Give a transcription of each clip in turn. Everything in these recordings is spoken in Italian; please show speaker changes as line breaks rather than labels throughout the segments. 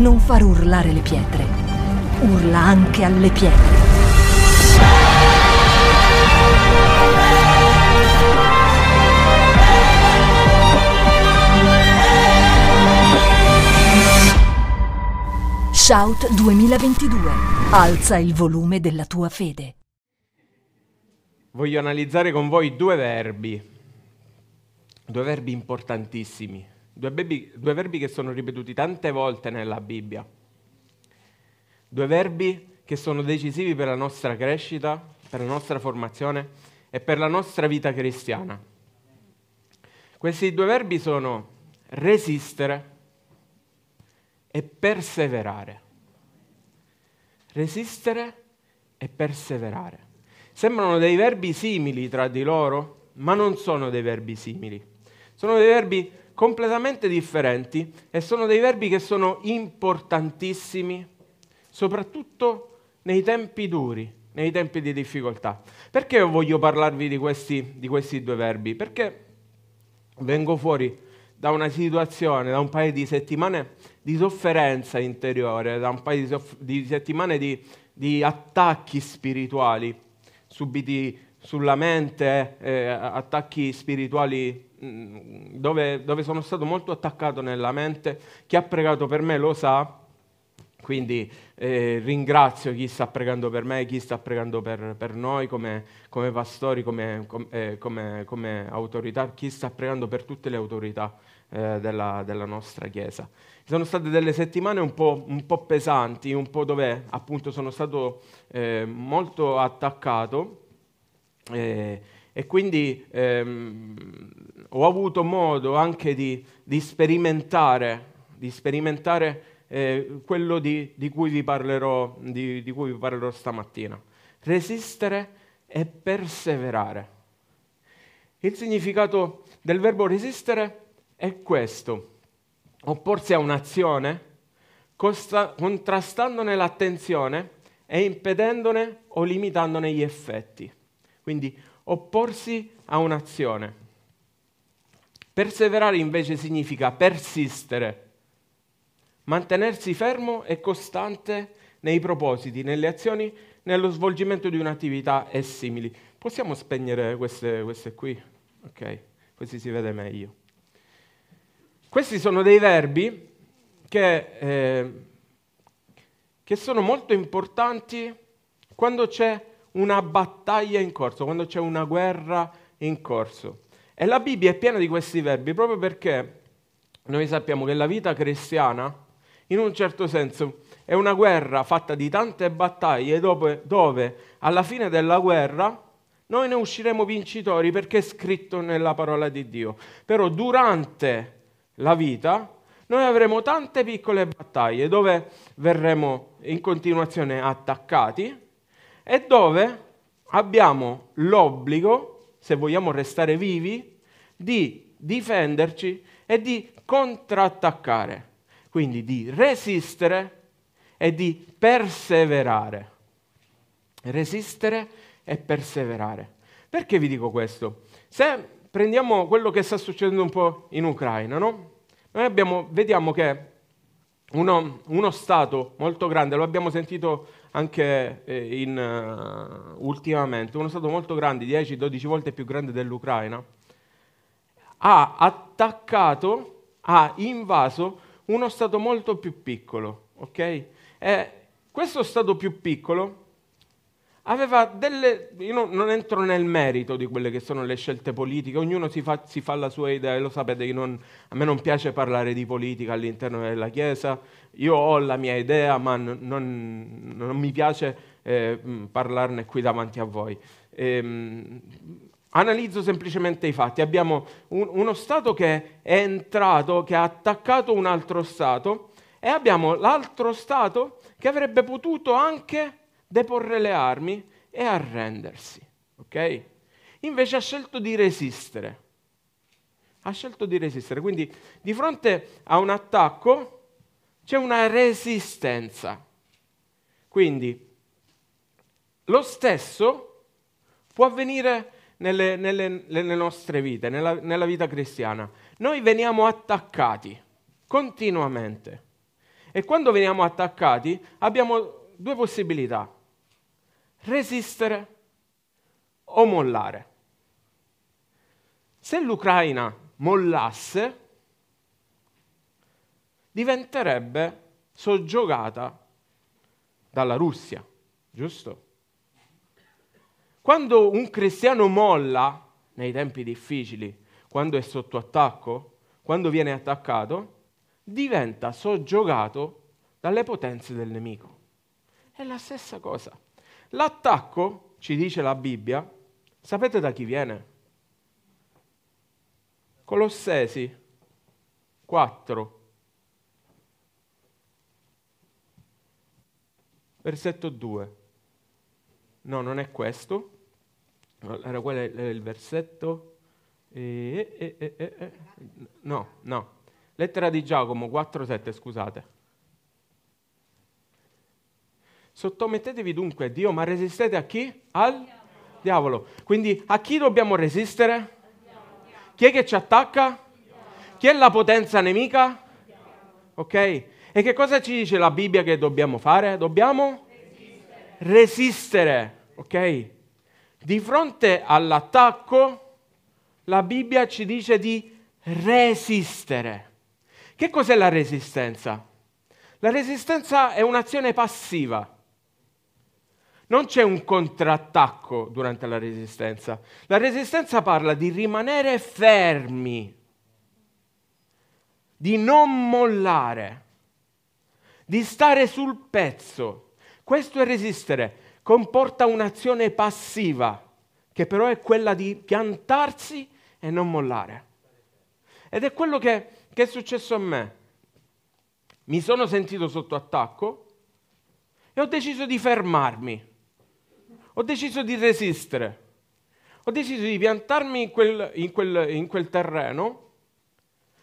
non far urlare le pietre. Urla anche alle pietre. Shout 2022. Alza il volume della tua fede.
Voglio analizzare con voi due verbi, due verbi importantissimi, due, bebi, due verbi che sono ripetuti tante volte nella Bibbia, due verbi che sono decisivi per la nostra crescita, per la nostra formazione e per la nostra vita cristiana. Questi due verbi sono resistere e perseverare. Resistere e perseverare. Sembrano dei verbi simili tra di loro, ma non sono dei verbi simili. Sono dei verbi completamente differenti e sono dei verbi che sono importantissimi, soprattutto nei tempi duri, nei tempi di difficoltà. Perché voglio parlarvi di questi, di questi due verbi? Perché vengo fuori da una situazione, da un paio di settimane di sofferenza interiore, da un paio di, soff- di settimane di, di, attacchi spirituali subiti sulla mente, eh, attacchi spirituali dove, dove sono stato molto attaccato nella mente. Chi ha pregato per me lo sa, quindi eh, ringrazio chi sta pregando per me, chi sta pregando per, per noi come, come pastori, come, com, eh, come, come, autorità, chi sta pregando per tutte le autorità eh, della, della, nostra Chiesa. Sono state delle settimane un po', un po pesanti, un po' dove appunto sono stato eh, molto attaccato eh, e quindi ehm, ho avuto modo anche di, di sperimentare, di sperimentare eh, quello di, di, cui vi parlerò, di cui vi parlerò stamattina. Resistere e perseverare. Il significato del verbo resistere è questo, opporsi a un'azione costa- contrastandone l'attenzione e impedendone o limitandone gli effetti. Quindi opporsi a un'azione. Perseverare invece significa persistere mantenersi fermo e costante nei propositi, nelle azioni, nello svolgimento di un'attività e simili. Possiamo spegnere queste, queste qui? Ok, così si vede meglio. Questi sono dei verbi che, eh, che sono molto importanti quando c'è una battaglia in corso, quando c'è una guerra in corso. E la Bibbia è piena di questi verbi proprio perché noi sappiamo che la vita cristiana in un certo senso è una guerra fatta di tante battaglie dove, dove alla fine della guerra noi ne usciremo vincitori perché è scritto nella parola di Dio. Però durante la vita noi avremo tante piccole battaglie dove verremo in continuazione attaccati e dove abbiamo l'obbligo, se vogliamo restare vivi, di difenderci e di contrattaccare quindi di resistere e di perseverare. Resistere e perseverare. Perché vi dico questo? Se prendiamo quello che sta succedendo un po' in Ucraina, no? Noi abbiamo, vediamo che uno, uno, Stato molto grande, lo abbiamo sentito anche eh, in, uh, ultimamente, uno Stato molto grande, 10-12 volte più grande dell'Ucraina, ha attaccato, ha invaso uno Stato molto più piccolo, ok? E questo Stato più piccolo aveva delle... Io non, non, entro nel merito di quelle che sono le scelte politiche, ognuno si fa, si fa la sua idea, e lo sapete che non, a me non piace parlare di politica all'interno della Chiesa, io ho la mia idea, ma non, non, mi piace eh, parlarne qui davanti a voi. Ehm, Analizzo semplicemente i fatti. Abbiamo un, uno Stato che è entrato, che ha attaccato un altro Stato e abbiamo l'altro Stato che avrebbe potuto anche deporre le armi e arrendersi. Ok? Invece ha scelto di resistere. Ha scelto di resistere. Quindi di fronte a un attacco c'è una resistenza. Quindi lo stesso può avvenire nelle, nelle, nelle nostre vite, nella, nella vita cristiana. Noi veniamo attaccati continuamente E quando veniamo attaccati abbiamo due possibilità, resistere o mollare. Se l'Ucraina mollasse, diventerebbe soggiogata dalla Russia, giusto? Quando un cristiano molla nei tempi difficili, quando è sotto attacco, quando viene attaccato, diventa soggiogato dalle potenze del nemico. È la stessa cosa. L'attacco, ci dice la Bibbia, sapete da chi viene? Colossesi 4, versetto 2. No, non è questo. Era quello il versetto. Eh, eh, eh, no, no. Lettera di Giacomo 4,7, scusate. Sottomettetevi dunque a Dio, ma resistete a chi? Al diavolo. diavolo. Quindi a chi dobbiamo resistere? Chi è che ci attacca? Chi è la potenza nemica? Ok? E che cosa ci dice la Bibbia che dobbiamo fare? Dobbiamo resistere, resistere ok? Di fronte all'attacco, la Bibbia ci dice di resistere. Che cos'è la resistenza? La resistenza è un'azione passiva. Non c'è un contrattacco durante la resistenza. La resistenza parla di rimanere fermi, di non mollare, di stare sul pezzo. Questo è resistere. Comporta un'azione passiva, che però è quella di piantarsi e non mollare. Ed è quello che, che è successo a me. Mi sono sentito sotto attacco e ho deciso di fermarmi. Ho deciso di resistere. Ho deciso di piantarmi in quel, in quel, in quel terreno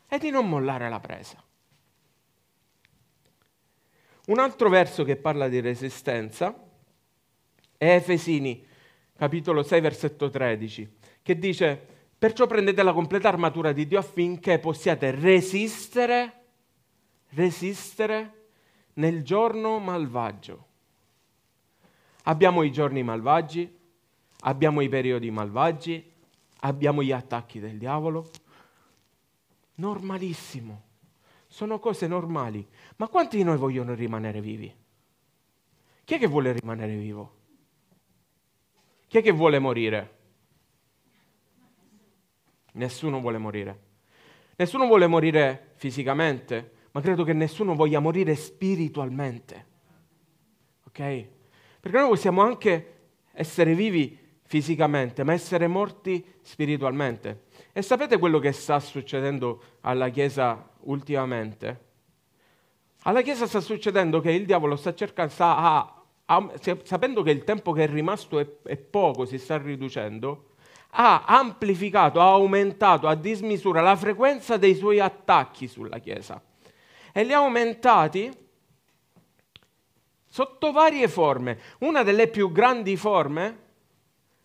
e di non mollare la presa. Un altro verso che parla di resistenza è Efesini, capitolo 6, versetto 13, che dice Perciò prendete la completa armatura di Dio affinché possiate resistere, resistere nel giorno malvagio. Abbiamo i giorni malvagi, abbiamo i periodi malvagi, abbiamo gli attacchi del diavolo. Normalissimo. Sono cose normali. Ma quanti di noi vogliono rimanere vivi? Chi è che vuole rimanere vivo? Chi è che vuole morire? Nessuno vuole morire. Nessuno vuole morire fisicamente, ma credo che nessuno voglia morire spiritualmente. Ok? Perché noi possiamo anche essere vivi fisicamente, ma essere morti spiritualmente. E sapete quello che sta succedendo alla Chiesa ultimamente? Alla Chiesa sta succedendo che il diavolo sta cercando, sta a, a, sapendo che il tempo che è rimasto è, è poco, si sta riducendo, ha amplificato, ha aumentato a dismisura la frequenza dei suoi attacchi sulla Chiesa e li ha aumentati sotto varie forme. Una delle più grandi forme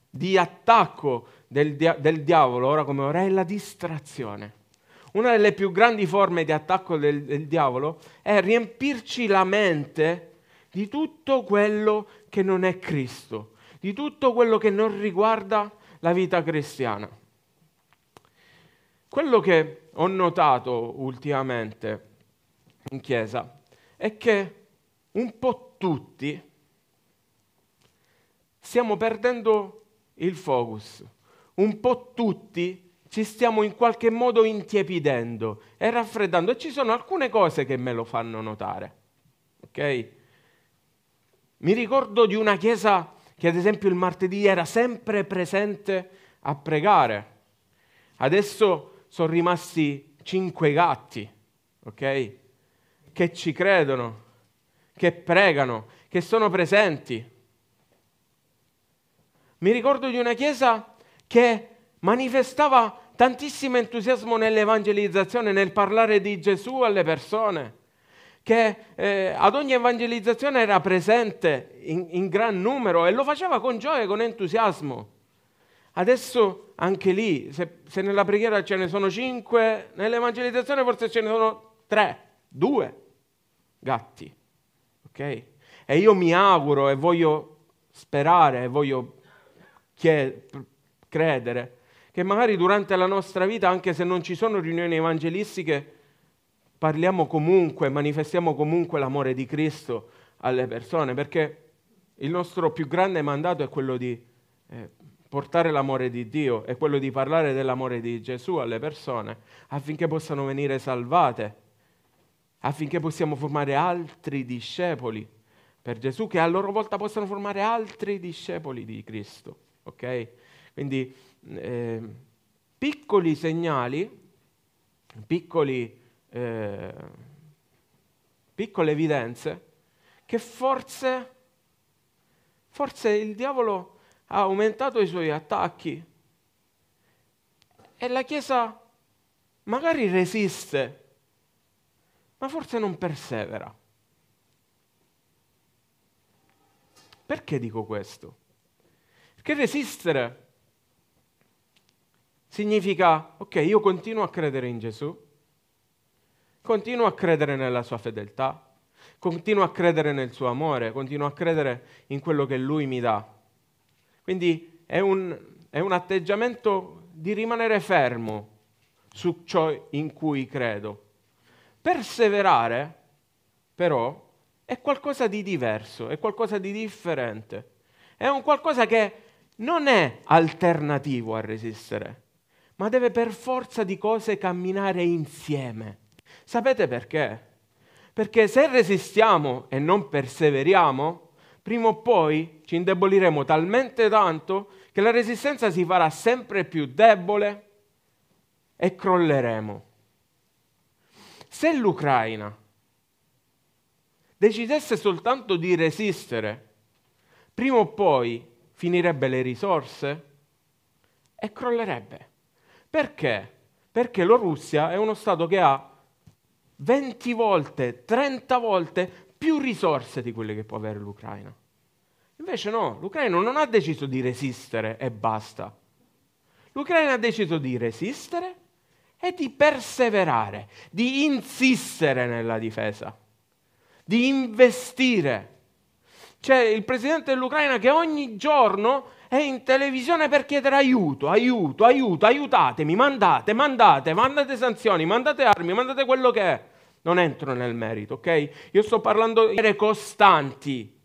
di attacco del, dia- del diavolo, ora come ora, è la distrazione. Una delle più grandi forme di attacco del, del diavolo è riempirci la mente di tutto quello che non è Cristo, di tutto quello che non riguarda la vita cristiana. Quello che ho notato ultimamente in chiesa è che un po' tutti stiamo perdendo il focus, un po' tutti ci stiamo in qualche modo intiepidendo e raffreddando e ci sono alcune cose che me lo fanno notare. Ok? Mi ricordo di una chiesa che ad esempio il martedì era sempre presente a pregare. Adesso sono rimasti cinque gatti, ok? Che ci credono, che pregano, che sono presenti. Mi ricordo di una chiesa che manifestava tantissimo entusiasmo nell'evangelizzazione, nel parlare di Gesù alle persone che eh, ad ogni evangelizzazione era presente in, in, gran numero e lo faceva con gioia e con entusiasmo. Adesso anche lì, se, se nella preghiera ce ne sono cinque, nell'evangelizzazione forse ce ne sono tre, due. gatti. Ok? E io mi auguro e voglio sperare e voglio credere che magari durante la nostra vita, anche se non ci sono riunioni evangelistiche, parliamo comunque, manifestiamo comunque l'amore di Cristo alle persone, perché il nostro più grande mandato è quello di eh, portare l'amore di Dio, è quello di parlare dell'amore di Gesù alle persone affinché possano venire salvate, affinché possiamo formare altri discepoli per Gesù che a loro volta possano formare altri discepoli di Cristo. Ok? Quindi eh, piccoli segnali, piccoli, eh, piccole evidenze che forse Forse il diavolo ha aumentato i suoi attacchi e la Chiesa magari resiste, ma forse non persevera. Perché dico questo? Perché resistere significa, ok, io continuo a credere in Gesù, continuo a credere nella sua fedeltà, continuo a credere nel suo amore, continuo a credere in quello che lui mi dà. Quindi è un, è un atteggiamento di rimanere fermo su ciò in cui credo. Perseverare, però, è qualcosa di diverso, è qualcosa di differente. È un qualcosa che non è alternativo a resistere, ma deve per forza di cose camminare insieme. Sapete perché? Perché se resistiamo e non perseveriamo, prima o poi ci indeboliremo talmente tanto che la resistenza si farà sempre più debole e crolleremo. Se l'Ucraina decidesse soltanto di resistere, prima o poi finirebbe le risorse e crollerebbe. Perché? Perché la Russia è uno Stato che ha 20 volte, 30 volte più risorse di quelle che può avere l'Ucraina. Invece no, l'Ucraina non ha deciso di resistere e basta. L'Ucraina ha deciso di resistere e di perseverare, di insistere nella difesa, di investire. C'è il presidente dell'Ucraina che ogni giorno è in televisione per chiedere aiuto, aiuto, aiuto, aiutatemi, mandate, mandate, mandate sanzioni, mandate armi, mandate quello che è. Non entro nel merito, ok? Io sto parlando di costanti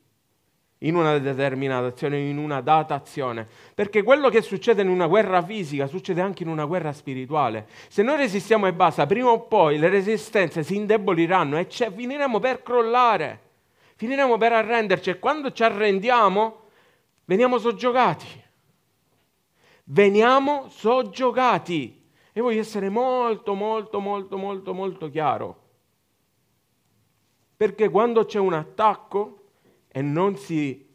in una determinata azione, in una data azione. Perché quello che succede in una guerra fisica succede anche in una guerra spirituale. Se noi resistiamo e basta, prima o poi le resistenze si indeboliranno e finiremo per crollare, finiremo per arrenderci e quando ci arrendiamo veniamo soggiogati. Veniamo soggiogati. E voglio essere molto, molto, molto, molto, molto chiaro. Perché quando c'è un attacco e non si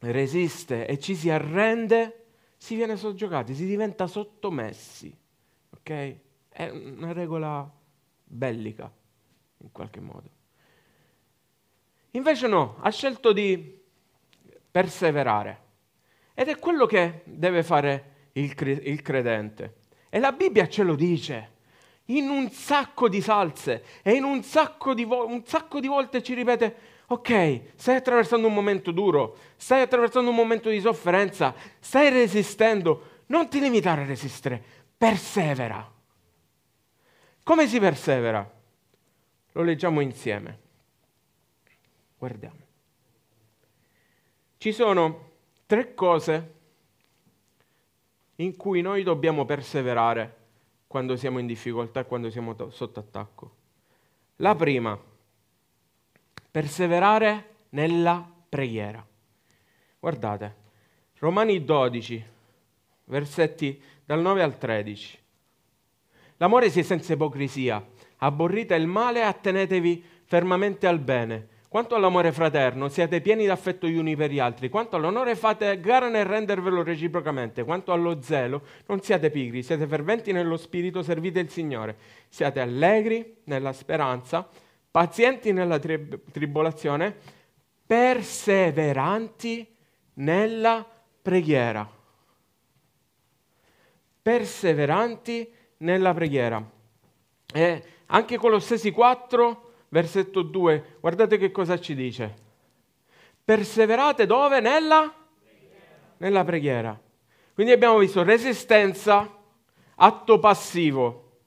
resiste e ci si arrende, si viene soggiogati, si diventa sottomessi. Ok? È una regola bellica, in qualche modo. Invece no, ha scelto di perseverare. Ed è quello che deve fare il, il credente. E la Bibbia ce lo dice in un sacco di salse e in un sacco di, vo- un sacco di volte ci ripete, ok, stai attraversando un momento duro, stai attraversando un momento di sofferenza, stai resistendo, non ti limitare a resistere, persevera. Come si persevera? Lo leggiamo insieme. Guardiamo. Ci sono tre cose in cui noi dobbiamo perseverare quando siamo in difficoltà quando siamo sotto attacco. La prima, perseverare nella preghiera. Guardate, Romani 12, versetti dal 9 al 13. L'amore sia senza ipocrisia, abborrite il male e attenetevi fermamente al bene quanto all'amore fraterno, siate pieni d'affetto gli uni per gli altri. Quanto all'onore, fate gara nel rendervelo reciprocamente. Quanto allo zelo, non siate pigri, siate ferventi nello spirito, servite il Signore. Siate allegri nella speranza, pazienti nella tri- tribolazione, perseveranti nella preghiera. Perseveranti nella preghiera. E anche Colossesi 4 versetto 2, guardate che cosa ci dice. Perseverate dove? Nella? Nella preghiera. Quindi abbiamo visto resistenza, atto passivo,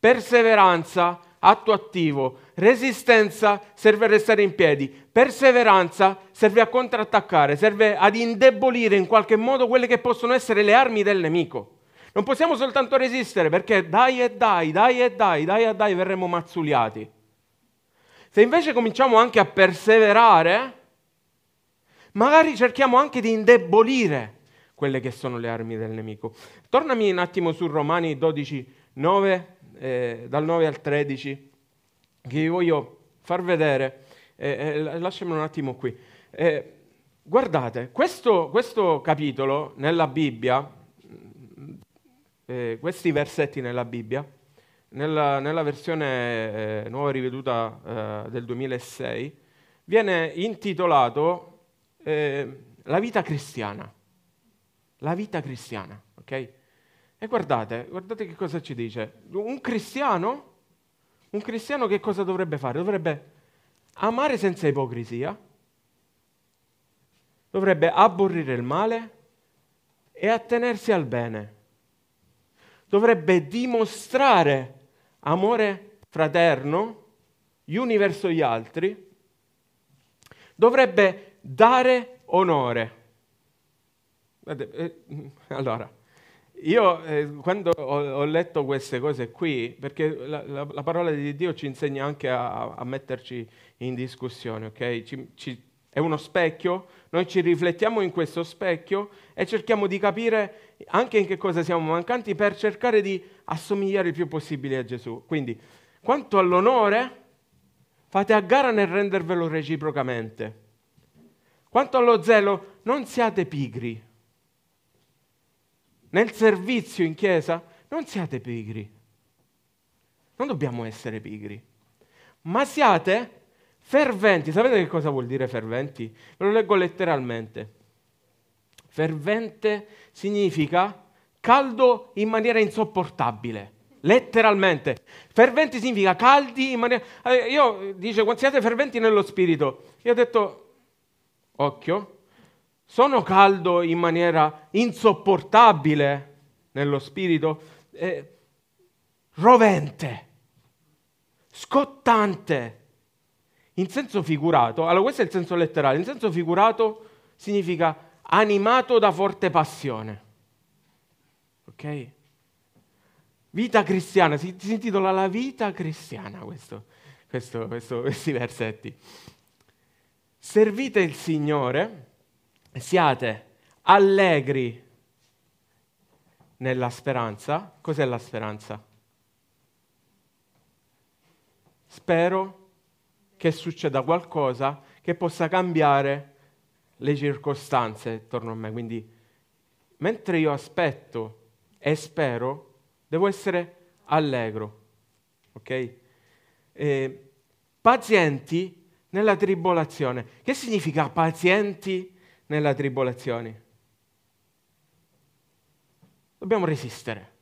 perseveranza, atto attivo, resistenza serve a restare in piedi, perseveranza serve a contrattaccare, serve ad indebolire in qualche modo quelle che possono essere le armi del nemico. Non possiamo soltanto resistere perché dai e dai, dai e dai, dai e dai verremo mazzuliati. Se invece cominciamo anche a perseverare, magari cerchiamo anche di indebolire quelle che sono le armi del nemico. Tornami un attimo su Romani 12, 9, eh, dal 9 al 13, che vi voglio far vedere. Eh, eh, lasciamelo un attimo qui. Eh, guardate, questo, questo, capitolo nella Bibbia, eh, questi versetti nella Bibbia, nella, nella versione eh, nuova riveduta del 2006, viene intitolato La vita cristiana la vita cristiana, ok? E guardate, guardate che cosa ci dice. Un cristiano, un cristiano che cosa dovrebbe fare? Dovrebbe amare senza ipocrisia, dovrebbe aborrire il male e attenersi al bene. Dovrebbe dimostrare amore fraterno gli uni verso gli altri, dovrebbe dare onore eh, allora, io eh, quando ho, ho, letto queste cose qui, perché la, la, la, parola di Dio ci insegna anche a, a metterci in discussione, ok? Ci, ci, è uno specchio, noi ci riflettiamo in questo specchio e cerchiamo di capire anche in che cosa siamo mancanti per cercare di assomigliare il più possibile a Gesù. Quindi, quanto all'onore, fate a gara nel rendervelo reciprocamente. Quanto allo zelo, non siate pigri nel servizio in chiesa, non siate pigri. Non dobbiamo essere pigri, ma siate ferventi. Sapete che cosa vuol dire ferventi? Ve lo leggo letteralmente. Fervente significa caldo in maniera insopportabile. Letteralmente. Ferventi significa caldi in maniera... Eh, io dice, siate ferventi nello spirito. Io ho detto, occhio, sono caldo in maniera insopportabile nello spirito, eh, rovente, scottante, in senso figurato. Allora questo è il senso letterale, in senso figurato significa animato da forte passione. Ok? Vita cristiana, si, si intitola La vita cristiana questo, questo, questo, questi versetti. Servite il Signore siate allegri nella speranza. Cos'è la speranza? Spero che succeda qualcosa che possa cambiare le circostanze attorno a me. Quindi, mentre io aspetto e spero, devo essere allegro. Ok? Eh, pazienti nella tribolazione. Che significa pazienti nella tribolazione. Dobbiamo resistere.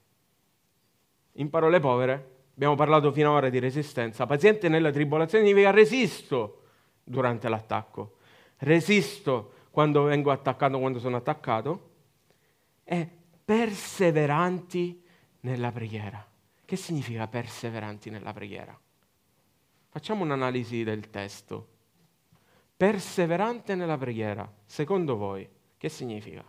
In parole povere, abbiamo parlato finora di resistenza. Paziente nella tribolazione significa resisto durante l'attacco. Resisto quando vengo attaccato, quando sono attaccato. E perseveranti nella preghiera. Che significa perseveranti nella preghiera? Facciamo un'analisi del testo. Perseverante nella preghiera, secondo voi, che significa?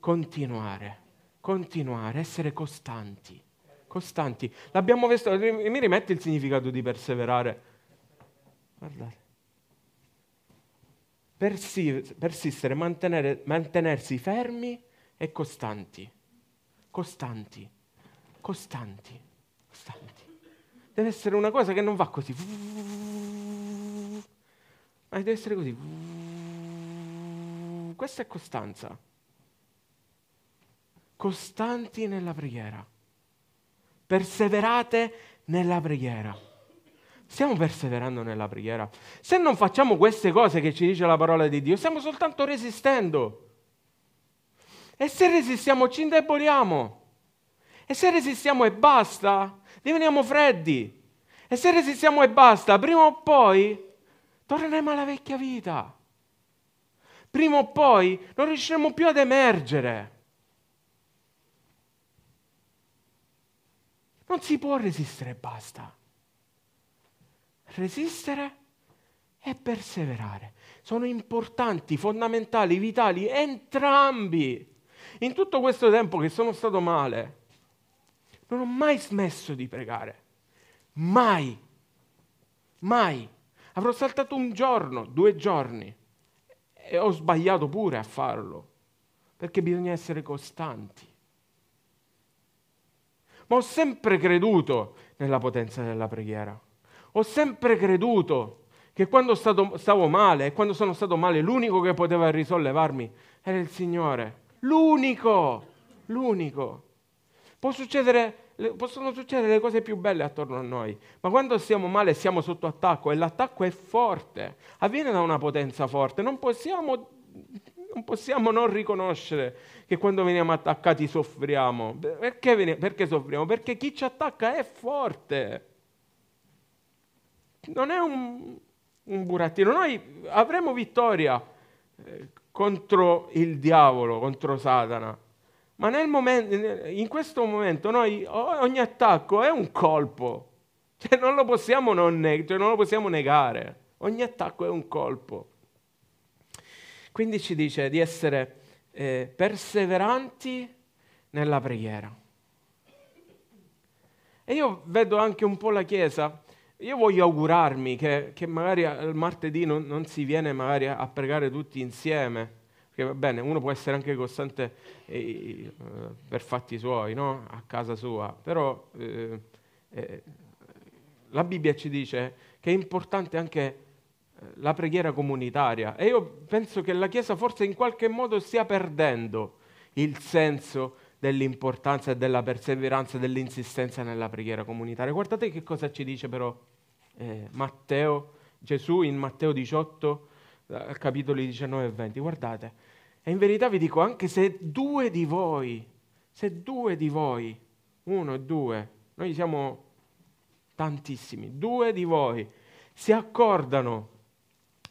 Continuare, continuare, essere costanti, costanti. L'abbiamo visto, mi rimetti il significato di perseverare? Guardate. Persi- persistere, mantenersi fermi e costanti. Costanti, costanti, costanti. Deve essere una cosa che non va così. Ma deve essere così. Questa è costanza. Costanti nella preghiera. Perseverate nella preghiera. Stiamo perseverando nella preghiera. Se non facciamo queste cose che ci dice la parola di Dio, stiamo soltanto resistendo. E se resistiamo ci indeboliamo. E se resistiamo e basta, diveniamo freddi. E se resistiamo e basta, prima o poi torneremo alla vecchia vita. Prima o poi non riusciremo più ad emergere. Non si può resistere e basta. Resistere e perseverare sono importanti, fondamentali, vitali, entrambi. In tutto questo tempo che sono stato male, non ho mai smesso di pregare. Mai. Mai. Avrò saltato un giorno, due giorni e ho sbagliato pure a farlo, perché bisogna essere costanti. Ma ho sempre creduto nella potenza della preghiera. Ho sempre creduto che quando stato, stavo male e quando sono stato male, l'unico che poteva risollevarmi era il Signore. L'unico, l'unico. Possono succedere le cose più belle attorno a noi, ma quando stiamo male siamo sotto attacco e l'attacco è forte, avviene da una potenza forte, non possiamo non, possiamo non riconoscere che quando veniamo attaccati soffriamo. Perché, perché soffriamo? Perché chi ci attacca è forte. Non è un, un burattino. Noi avremo vittoria eh, contro il diavolo, contro Satana ma momento, in questo momento noi, ogni attacco è un colpo, cioè non lo possiamo, non cioè non lo possiamo negare, ogni attacco è un colpo. Quindi ci dice di essere eh, perseveranti nella preghiera. E io vedo anche un po' la Chiesa, io voglio augurarmi che, che magari il martedì non, non si viene magari a pregare tutti insieme, che va bene, uno può essere anche costante eh, per fatti suoi, no? a casa sua, però eh, eh, la Bibbia ci dice che è importante anche eh, la preghiera comunitaria e io penso che la Chiesa forse in qualche modo stia perdendo il senso dell'importanza e della perseveranza, dell'insistenza nella preghiera comunitaria. Guardate che cosa ci dice però eh, Matteo, Gesù in Matteo 18, capitoli 19 e 20. Guardate, e in verità vi dico, anche se due di voi, se due di voi, uno e due, noi siamo tantissimi, due di voi si accordano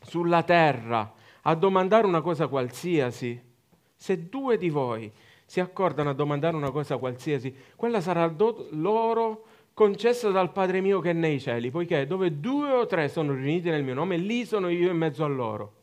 sulla terra a domandare una cosa qualsiasi, se due di voi si accordano a domandare una cosa qualsiasi, quella sarà do- loro concessa dal Padre mio che è nei cieli, poiché dove due o tre sono riuniti nel mio nome, lì sono io in mezzo a loro.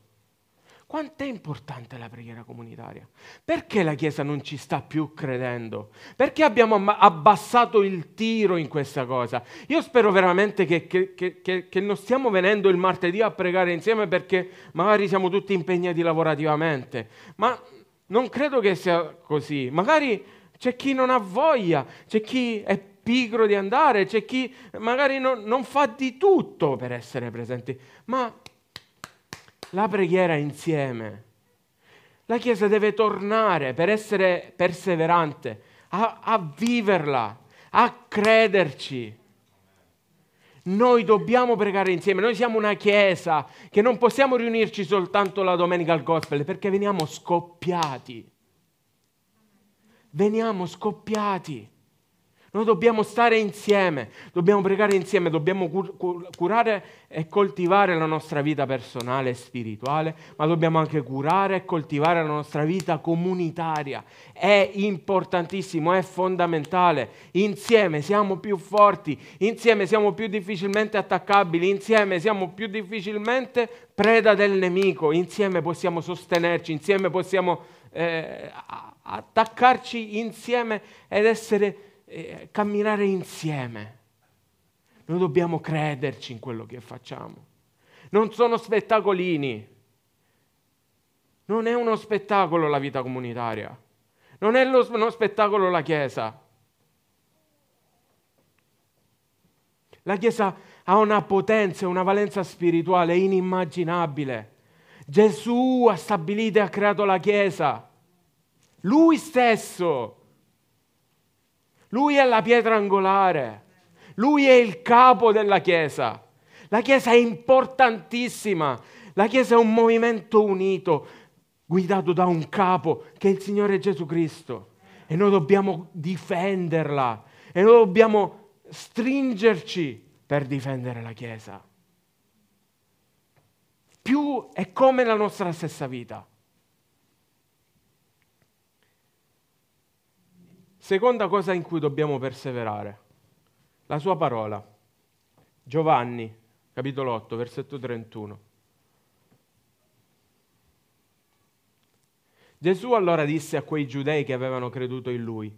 Quanto è importante la preghiera comunitaria? Perché la Chiesa non ci sta più credendo? Perché abbiamo abbassato il tiro in questa cosa? Io spero veramente che, che, che, che, non stiamo venendo il martedì a pregare insieme perché magari siamo tutti impegnati lavorativamente, ma non credo che sia così. Magari c'è chi non ha voglia, c'è chi è pigro di andare, c'è chi magari non, non fa di tutto per essere presenti, ma la preghiera insieme. La Chiesa deve tornare per essere perseverante, a, a viverla, a crederci. Noi dobbiamo pregare insieme, noi siamo una chiesa che non possiamo riunirci soltanto la domenica al gospel perché veniamo scoppiati. Veniamo scoppiati. Noi dobbiamo stare insieme, dobbiamo pregare insieme, dobbiamo cur- curare e coltivare la nostra vita personale e spirituale, ma dobbiamo anche curare e coltivare la nostra vita comunitaria. È importantissimo, è fondamentale. Insieme siamo più forti, insieme siamo più difficilmente attaccabili, insieme siamo più difficilmente preda del nemico, insieme possiamo sostenerci, insieme possiamo eh, attaccarci insieme ed essere eh, camminare insieme. Noi dobbiamo crederci in quello che facciamo. Non sono spettacolini. Non è uno spettacolo la vita comunitaria. Non è lo, uno spettacolo la Chiesa. La Chiesa ha una potenza e una valenza spirituale inimmaginabile. Gesù ha stabilito e ha creato la Chiesa. Lui stesso. Lui è la pietra angolare, lui è il capo della Chiesa. La Chiesa è importantissima, la Chiesa è un movimento unito, guidato da un capo che è il Signore Gesù Cristo. E noi dobbiamo difenderla, e noi dobbiamo stringerci per difendere la Chiesa. Più è come la nostra stessa vita. Seconda cosa in cui dobbiamo perseverare, la sua parola. Giovanni, capitolo 8, versetto 31. Gesù allora disse a quei giudei che avevano creduto in lui,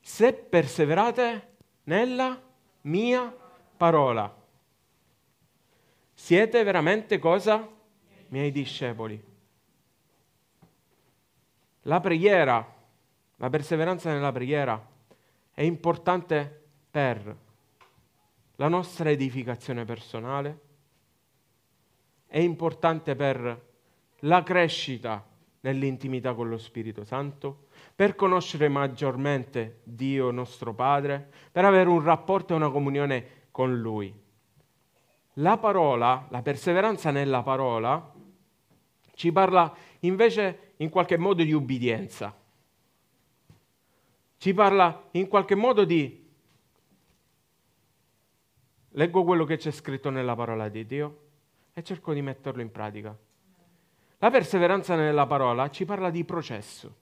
se perseverate nella mia parola, siete veramente cosa? Miei discepoli. La preghiera la perseveranza nella preghiera è importante per la nostra edificazione personale, è importante per la crescita nell'intimità con lo Spirito Santo, per conoscere maggiormente Dio nostro Padre, per avere un rapporto e una comunione con Lui. La parola, la perseveranza nella parola, ci parla invece in qualche modo di ubbidienza ci parla in qualche modo di... Leggo quello che c'è scritto nella parola di Dio e cerco di metterlo in pratica. La perseveranza nella parola ci parla di processo.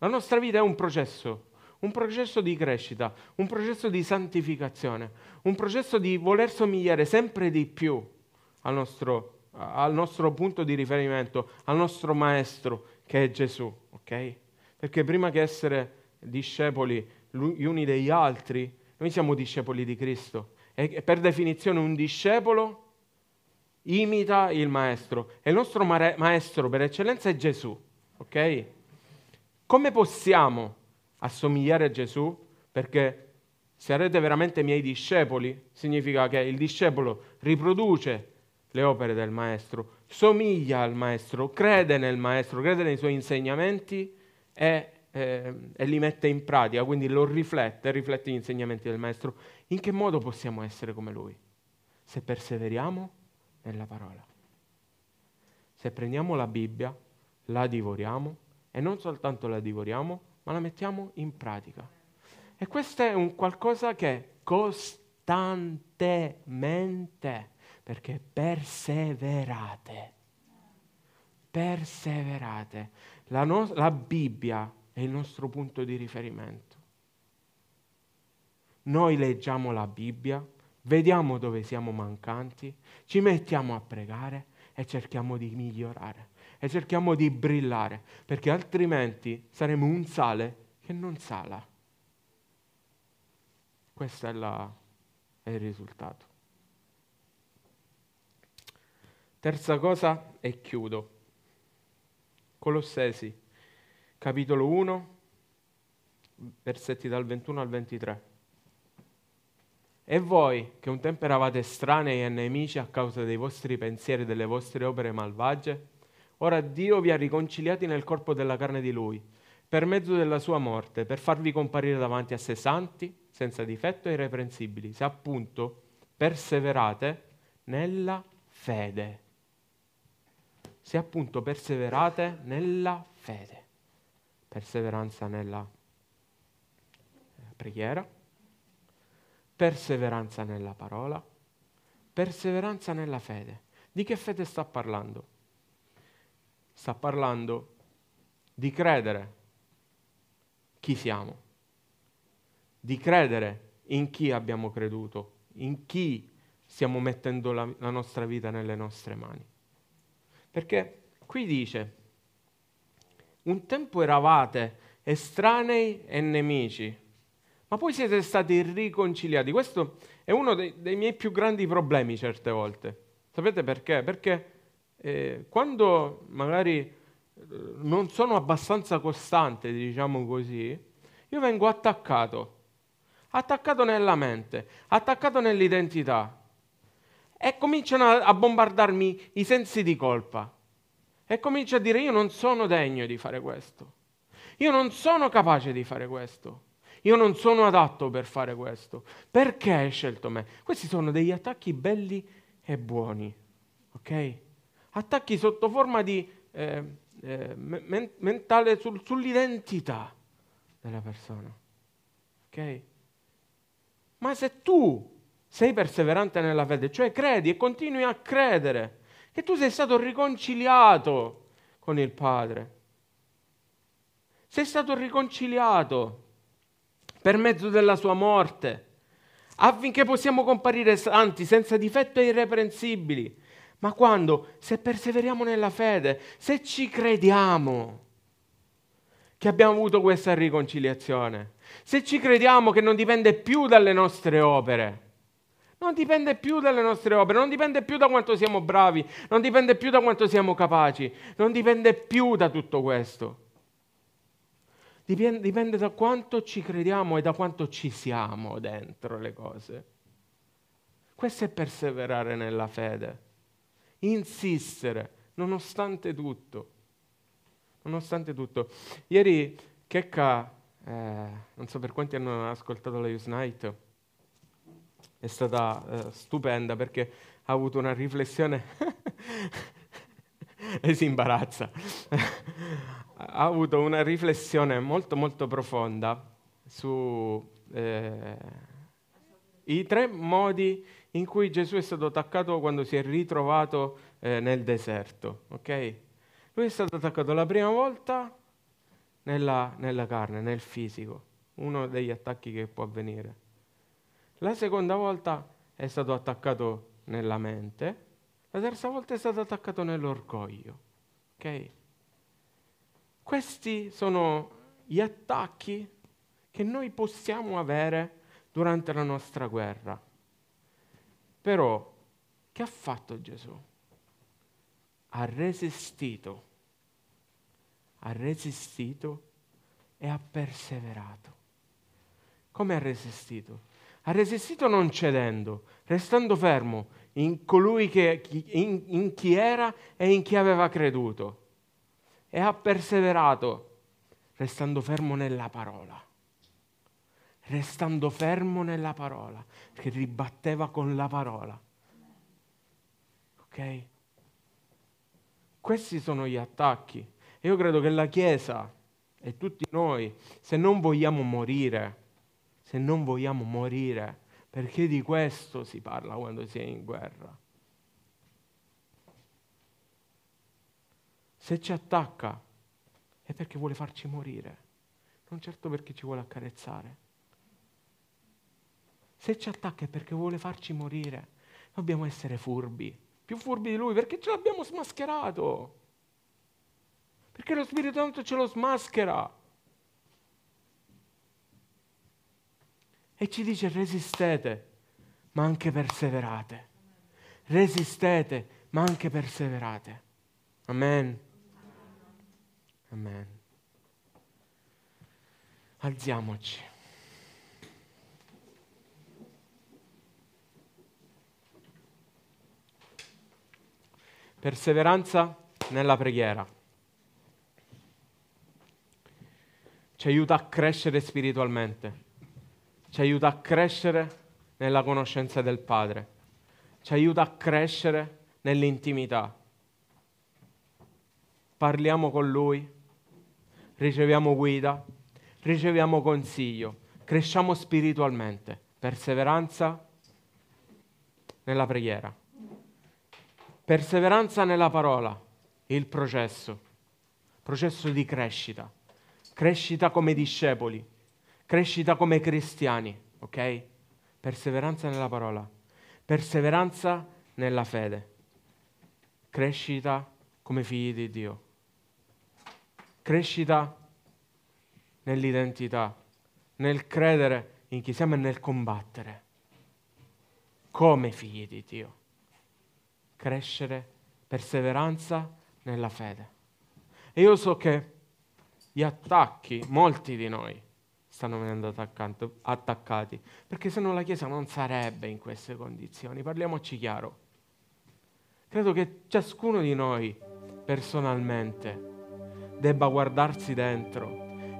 La nostra vita è un processo, un processo di crescita, un processo di santificazione, un processo di voler somigliare sempre di più al nostro, al nostro punto di riferimento, al nostro maestro che è Gesù, ok? Perché prima che essere discepoli gli uni degli altri, noi siamo discepoli di Cristo. E per definizione un discepolo imita il maestro. E il nostro maestro per eccellenza è Gesù. Ok? Come possiamo assomigliare a Gesù? Perché sarete veramente miei discepoli, significa che il discepolo riproduce le opere del maestro, somiglia al maestro, crede nel maestro, crede nei suoi insegnamenti e, eh, e li mette in pratica, quindi lo riflette, riflette gli insegnamenti del Maestro. In che modo possiamo essere come Lui? Se perseveriamo nella parola. Se prendiamo la Bibbia, la divoriamo e non soltanto la divoriamo, ma la mettiamo in pratica. E questo è un qualcosa che costantemente, perché perseverate, perseverate. La, no- la Bibbia è il nostro punto di riferimento. Noi leggiamo la Bibbia, vediamo dove siamo mancanti, ci mettiamo a pregare e cerchiamo di migliorare e cerchiamo di brillare, perché altrimenti saremo un sale che non sala. Questo è, la, è il risultato. Terza cosa e chiudo. Colossesi, capitolo 1, versetti dal 21 al 23. E voi, che un tempo eravate estranei e nemici a causa dei vostri pensieri e delle vostre opere malvagie, ora Dio vi ha riconciliati nel corpo della carne di Lui, per mezzo della sua morte, per farvi comparire davanti a sé santi, senza difetto e irreprensibili, se appunto perseverate nella fede se appunto perseverate nella fede, perseveranza nella preghiera, perseveranza nella parola, perseveranza nella fede. Di che fede sta parlando? Sta parlando di credere chi siamo, di credere in chi abbiamo creduto, in chi stiamo mettendo la, la nostra vita nelle nostre mani. Perché qui dice, un tempo eravate estranei e nemici, ma poi siete stati riconciliati. Questo è uno dei, dei miei più grandi problemi certe volte. Sapete perché? Perché eh, quando magari eh, non sono abbastanza costante, diciamo così, io vengo attaccato, attaccato nella mente, attaccato nell'identità e cominciano a bombardarmi i sensi di colpa. E comincio a dire io non sono degno di fare questo. Io non sono capace di fare questo. Io non sono adatto per fare questo. Perché hai scelto me? Questi sono degli attacchi belli e buoni. Ok? Attacchi sotto forma di eh, eh, men- mentale sul- sull'identità della persona. Ok? Ma se tu sei perseverante nella fede, cioè credi e continui a credere che tu sei stato riconciliato con il Padre, sei stato riconciliato per mezzo della sua morte, affinché possiamo comparire santi, senza difetto e irreprensibili. Ma quando? Se perseveriamo nella fede, se ci crediamo che abbiamo avuto questa riconciliazione, se ci crediamo che non dipende più dalle nostre opere, non dipende più dalle nostre opere, non dipende più da quanto siamo bravi, non dipende più da quanto siamo capaci, non dipende più da tutto questo. Dipende, dipende da quanto ci crediamo e da quanto ci siamo dentro le cose. Questo è perseverare nella fede, insistere nonostante tutto. Nonostante tutto. Ieri Checca, eh, non so per quanti hanno ascoltato la Use Night, è stata eh, stupenda perché ha avuto una riflessione e si imbarazza. ha avuto una riflessione molto molto profonda su eh, i tre modi in cui Gesù è stato attaccato quando si è ritrovato eh, nel deserto. Okay? Lui è stato attaccato la prima volta nella, nella carne, nel fisico, uno degli attacchi che può avvenire. La seconda volta è stato attaccato nella mente, la terza volta è stato attaccato nell'orgoglio. Ok? Questi sono gli attacchi che noi possiamo avere durante la nostra guerra. Però, che ha fatto Gesù? Ha resistito, ha resistito e ha perseverato. Come ha resistito? Ha resistito non cedendo, restando fermo in colui che, in, in chi era e in chi aveva creduto. E ha perseverato, restando fermo nella parola. Restando fermo nella parola, che ribatteva con la parola. Ok? Questi sono gli attacchi. Io credo che la Chiesa e tutti noi, se non vogliamo morire, se non vogliamo morire, perché di questo si parla quando si è in guerra. Se ci attacca è perché vuole farci morire, non certo perché ci vuole accarezzare. Se ci attacca è perché vuole farci morire. Dobbiamo essere furbi, più furbi di lui, perché ce l'abbiamo smascherato. Perché lo Spirito Santo ce lo smaschera. E ci dice resistete, ma anche perseverate. Resistete, ma anche perseverate. Amen. Amen. Alziamoci. Perseveranza nella preghiera. Ci aiuta a crescere spiritualmente ci aiuta a crescere nella conoscenza del Padre, ci aiuta a crescere nell'intimità. Parliamo con Lui, riceviamo guida, riceviamo consiglio, cresciamo spiritualmente, perseveranza nella preghiera, perseveranza nella parola, il processo, processo di crescita, crescita come discepoli Crescita come cristiani, ok? Perseveranza nella parola, perseveranza nella fede, crescita come figli di Dio, crescita nell'identità, nel credere in chi siamo e nel combattere come figli di Dio. Crescere, perseveranza nella fede. E io so che gli attacchi, molti di noi, stanno venendo attaccati, perché se no la Chiesa non sarebbe in queste condizioni, parliamoci chiaro. Credo che ciascuno di noi personalmente debba guardarsi dentro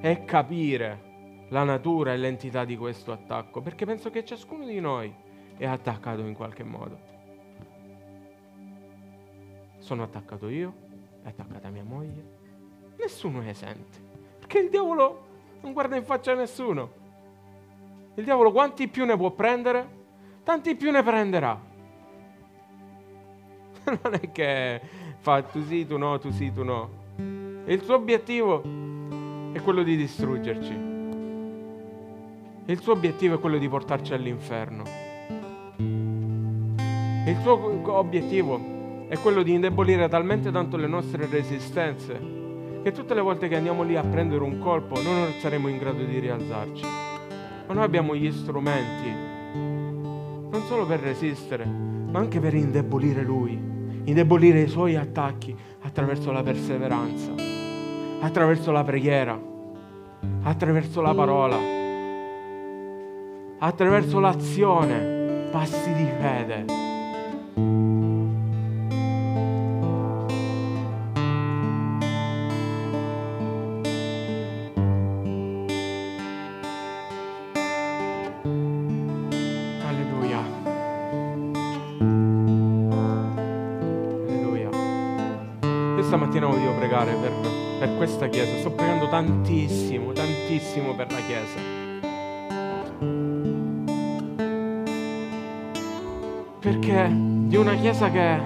e capire la natura e l'entità di questo attacco, perché penso che ciascuno di noi è attaccato in qualche modo. Sono attaccato io, è attaccata mia moglie, nessuno è esente, perché il diavolo non guarda in faccia a nessuno. Il diavolo quanti più ne può prendere, tanti più ne prenderà. Non è che fa tu sì, tu no, tu sì, tu no. Il suo obiettivo è quello di distruggerci. Il suo obiettivo è quello di portarci all'inferno. Il suo obiettivo è quello di indebolire talmente tanto le nostre resistenze che tutte le volte che andiamo lì a prendere un colpo noi non saremo in grado di rialzarci. Ma noi abbiamo gli strumenti, non solo per resistere, ma anche per indebolire lui, indebolire i suoi attacchi attraverso la perseveranza, attraverso la preghiera, attraverso la parola, attraverso l'azione, passi di fede. Chiesa, sto pregando tantissimo, tantissimo per la Chiesa. Perché di una Chiesa che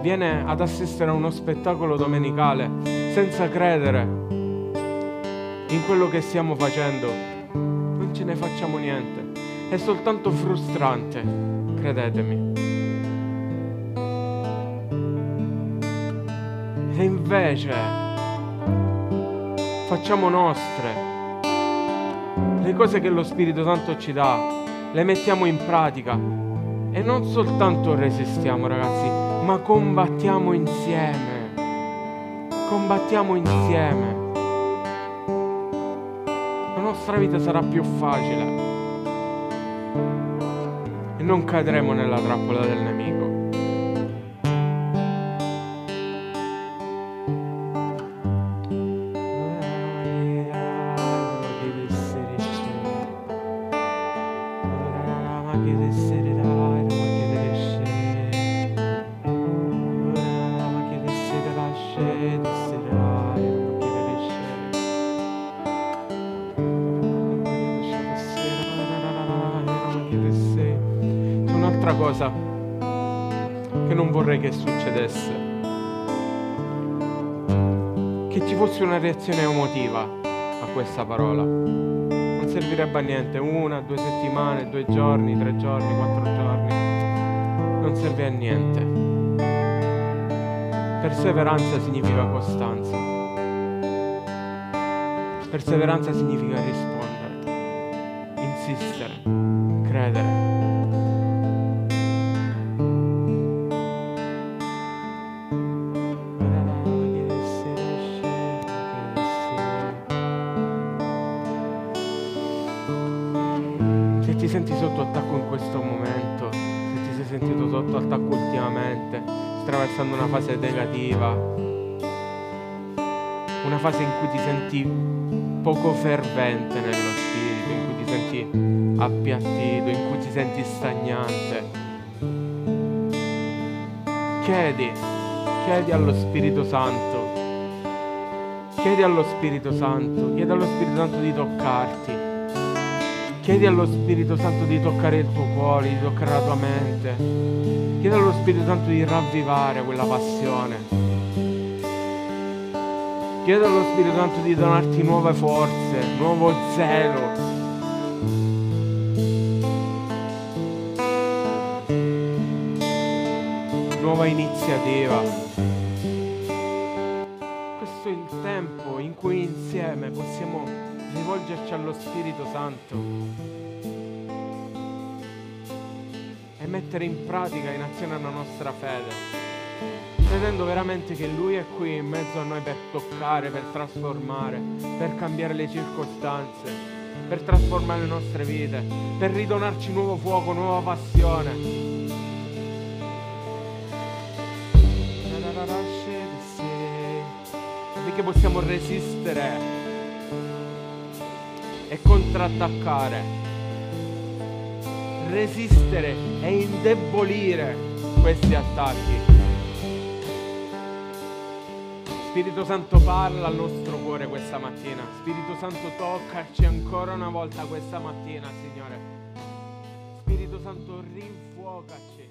viene ad assistere a uno spettacolo domenicale senza credere in quello che stiamo facendo, non ce ne facciamo niente. È soltanto frustrante, credetemi. E invece facciamo nostre le cose che lo Spirito Santo ci dà, le mettiamo in pratica e non soltanto resistiamo ragazzi, ma combattiamo insieme. Combattiamo insieme. La nostra vita sarà più facile e non cadremo nella trappola del nemico. Succedesse. Che ci fosse una reazione emotiva a questa parola. Non servirebbe a niente, una, due settimane, due giorni, tre giorni, quattro giorni. Non serve a niente. Perseveranza significa costanza. Perseveranza significa rispondere, insistere, fase in cui ti senti poco fervente nello spirito, in cui ti senti appiattito, in cui ti senti stagnante, chiedi, chiedi allo Spirito Santo, chiedi allo Spirito Santo, chiedi allo Spirito Santo di toccarti Chiedi allo Spirito Santo di toccare il tuo cuore, di toccare la tua mente. Chiedi allo Spirito Santo di ravvivare quella passione. Chiedi allo Spirito Santo di donarti nuove forze, nuovo zelo. Nuova iniziativa. Questo è il tempo in cui insieme possiamo rivolgerci allo Spirito Santo e mettere in pratica, in azione la nostra fede, credendo veramente che Lui è qui in mezzo a noi per toccare, per trasformare, per cambiare le circostanze, per trasformare le nostre vite, per ridonarci nuovo fuoco, nuova passione. Perché possiamo resistere e contrattaccare, resistere e indebolire questi attacchi. Spirito Santo parla al nostro cuore questa mattina. Spirito Santo toccaci ancora una volta questa mattina, Signore. Spirito Santo rinfuocaci.